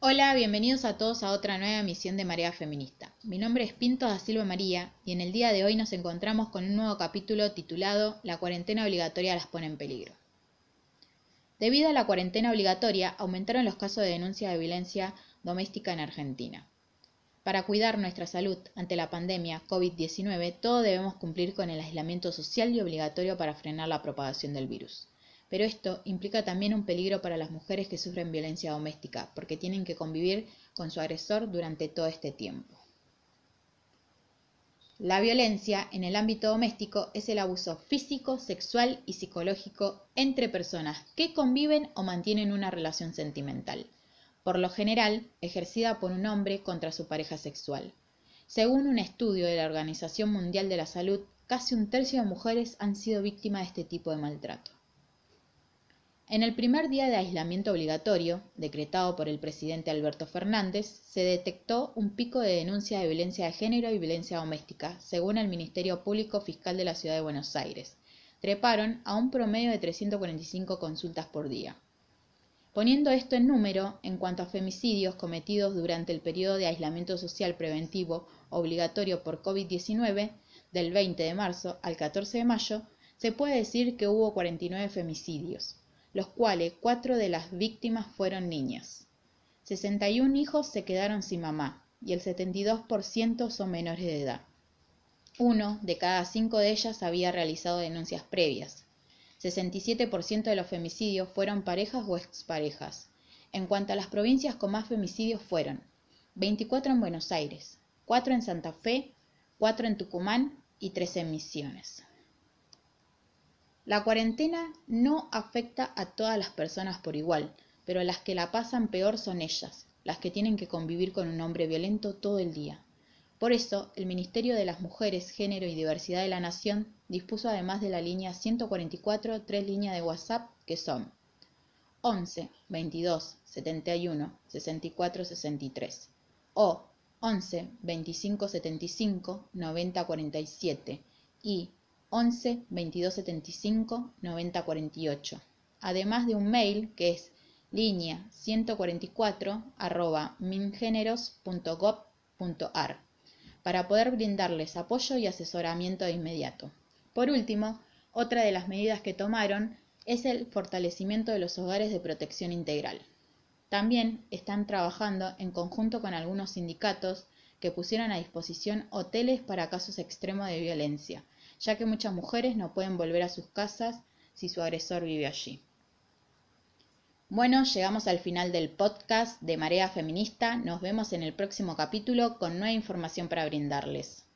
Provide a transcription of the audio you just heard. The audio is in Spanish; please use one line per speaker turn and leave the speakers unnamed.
Hola, bienvenidos a todos a otra nueva emisión de Marea Feminista. Mi nombre es Pinto da Silva María y en el día de hoy nos encontramos con un nuevo capítulo titulado La cuarentena obligatoria las pone en peligro. Debido a la cuarentena obligatoria, aumentaron los casos de denuncia de violencia doméstica en Argentina. Para cuidar nuestra salud ante la pandemia COVID-19, todos debemos cumplir con el aislamiento social y obligatorio para frenar la propagación del virus. Pero esto implica también un peligro para las mujeres que sufren violencia doméstica, porque tienen que convivir con su agresor durante todo este tiempo. La violencia en el ámbito doméstico es el abuso físico, sexual y psicológico entre personas que conviven o mantienen una relación sentimental, por lo general ejercida por un hombre contra su pareja sexual. Según un estudio de la Organización Mundial de la Salud, casi un tercio de mujeres han sido víctimas de este tipo de maltrato. En el primer día de aislamiento obligatorio, decretado por el presidente Alberto Fernández, se detectó un pico de denuncia de violencia de género y violencia doméstica, según el Ministerio Público Fiscal de la Ciudad de Buenos Aires. Treparon a un promedio de 345 consultas por día. Poniendo esto en número, en cuanto a femicidios cometidos durante el periodo de aislamiento social preventivo obligatorio por COVID-19, del 20 de marzo al 14 de mayo, se puede decir que hubo 49 femicidios los cuales cuatro de las víctimas fueron niñas. 61 hijos se quedaron sin mamá y el 72% son menores de edad. Uno de cada cinco de ellas había realizado denuncias previas. 67% de los femicidios fueron parejas o exparejas. En cuanto a las provincias con más femicidios fueron 24 en Buenos Aires, 4 en Santa Fe, 4 en Tucumán y 3 en Misiones. La cuarentena no afecta a todas las personas por igual, pero las que la pasan peor son ellas, las que tienen que convivir con un hombre violento todo el día. Por eso, el Ministerio de las Mujeres, Género y Diversidad de la Nación dispuso además de la línea 144 tres líneas de WhatsApp que son 11 22 71 64 63 o 11 25 75 90 47 y 11 22 75 90 48, además de un mail que es línea 144 arroba para poder brindarles apoyo y asesoramiento de inmediato. Por último, otra de las medidas que tomaron es el fortalecimiento de los hogares de protección integral. También están trabajando en conjunto con algunos sindicatos que pusieron a disposición hoteles para casos extremos de violencia, ya que muchas mujeres no pueden volver a sus casas si su agresor vive allí. Bueno, llegamos al final del podcast de Marea Feminista. Nos vemos en el próximo capítulo con nueva información para brindarles.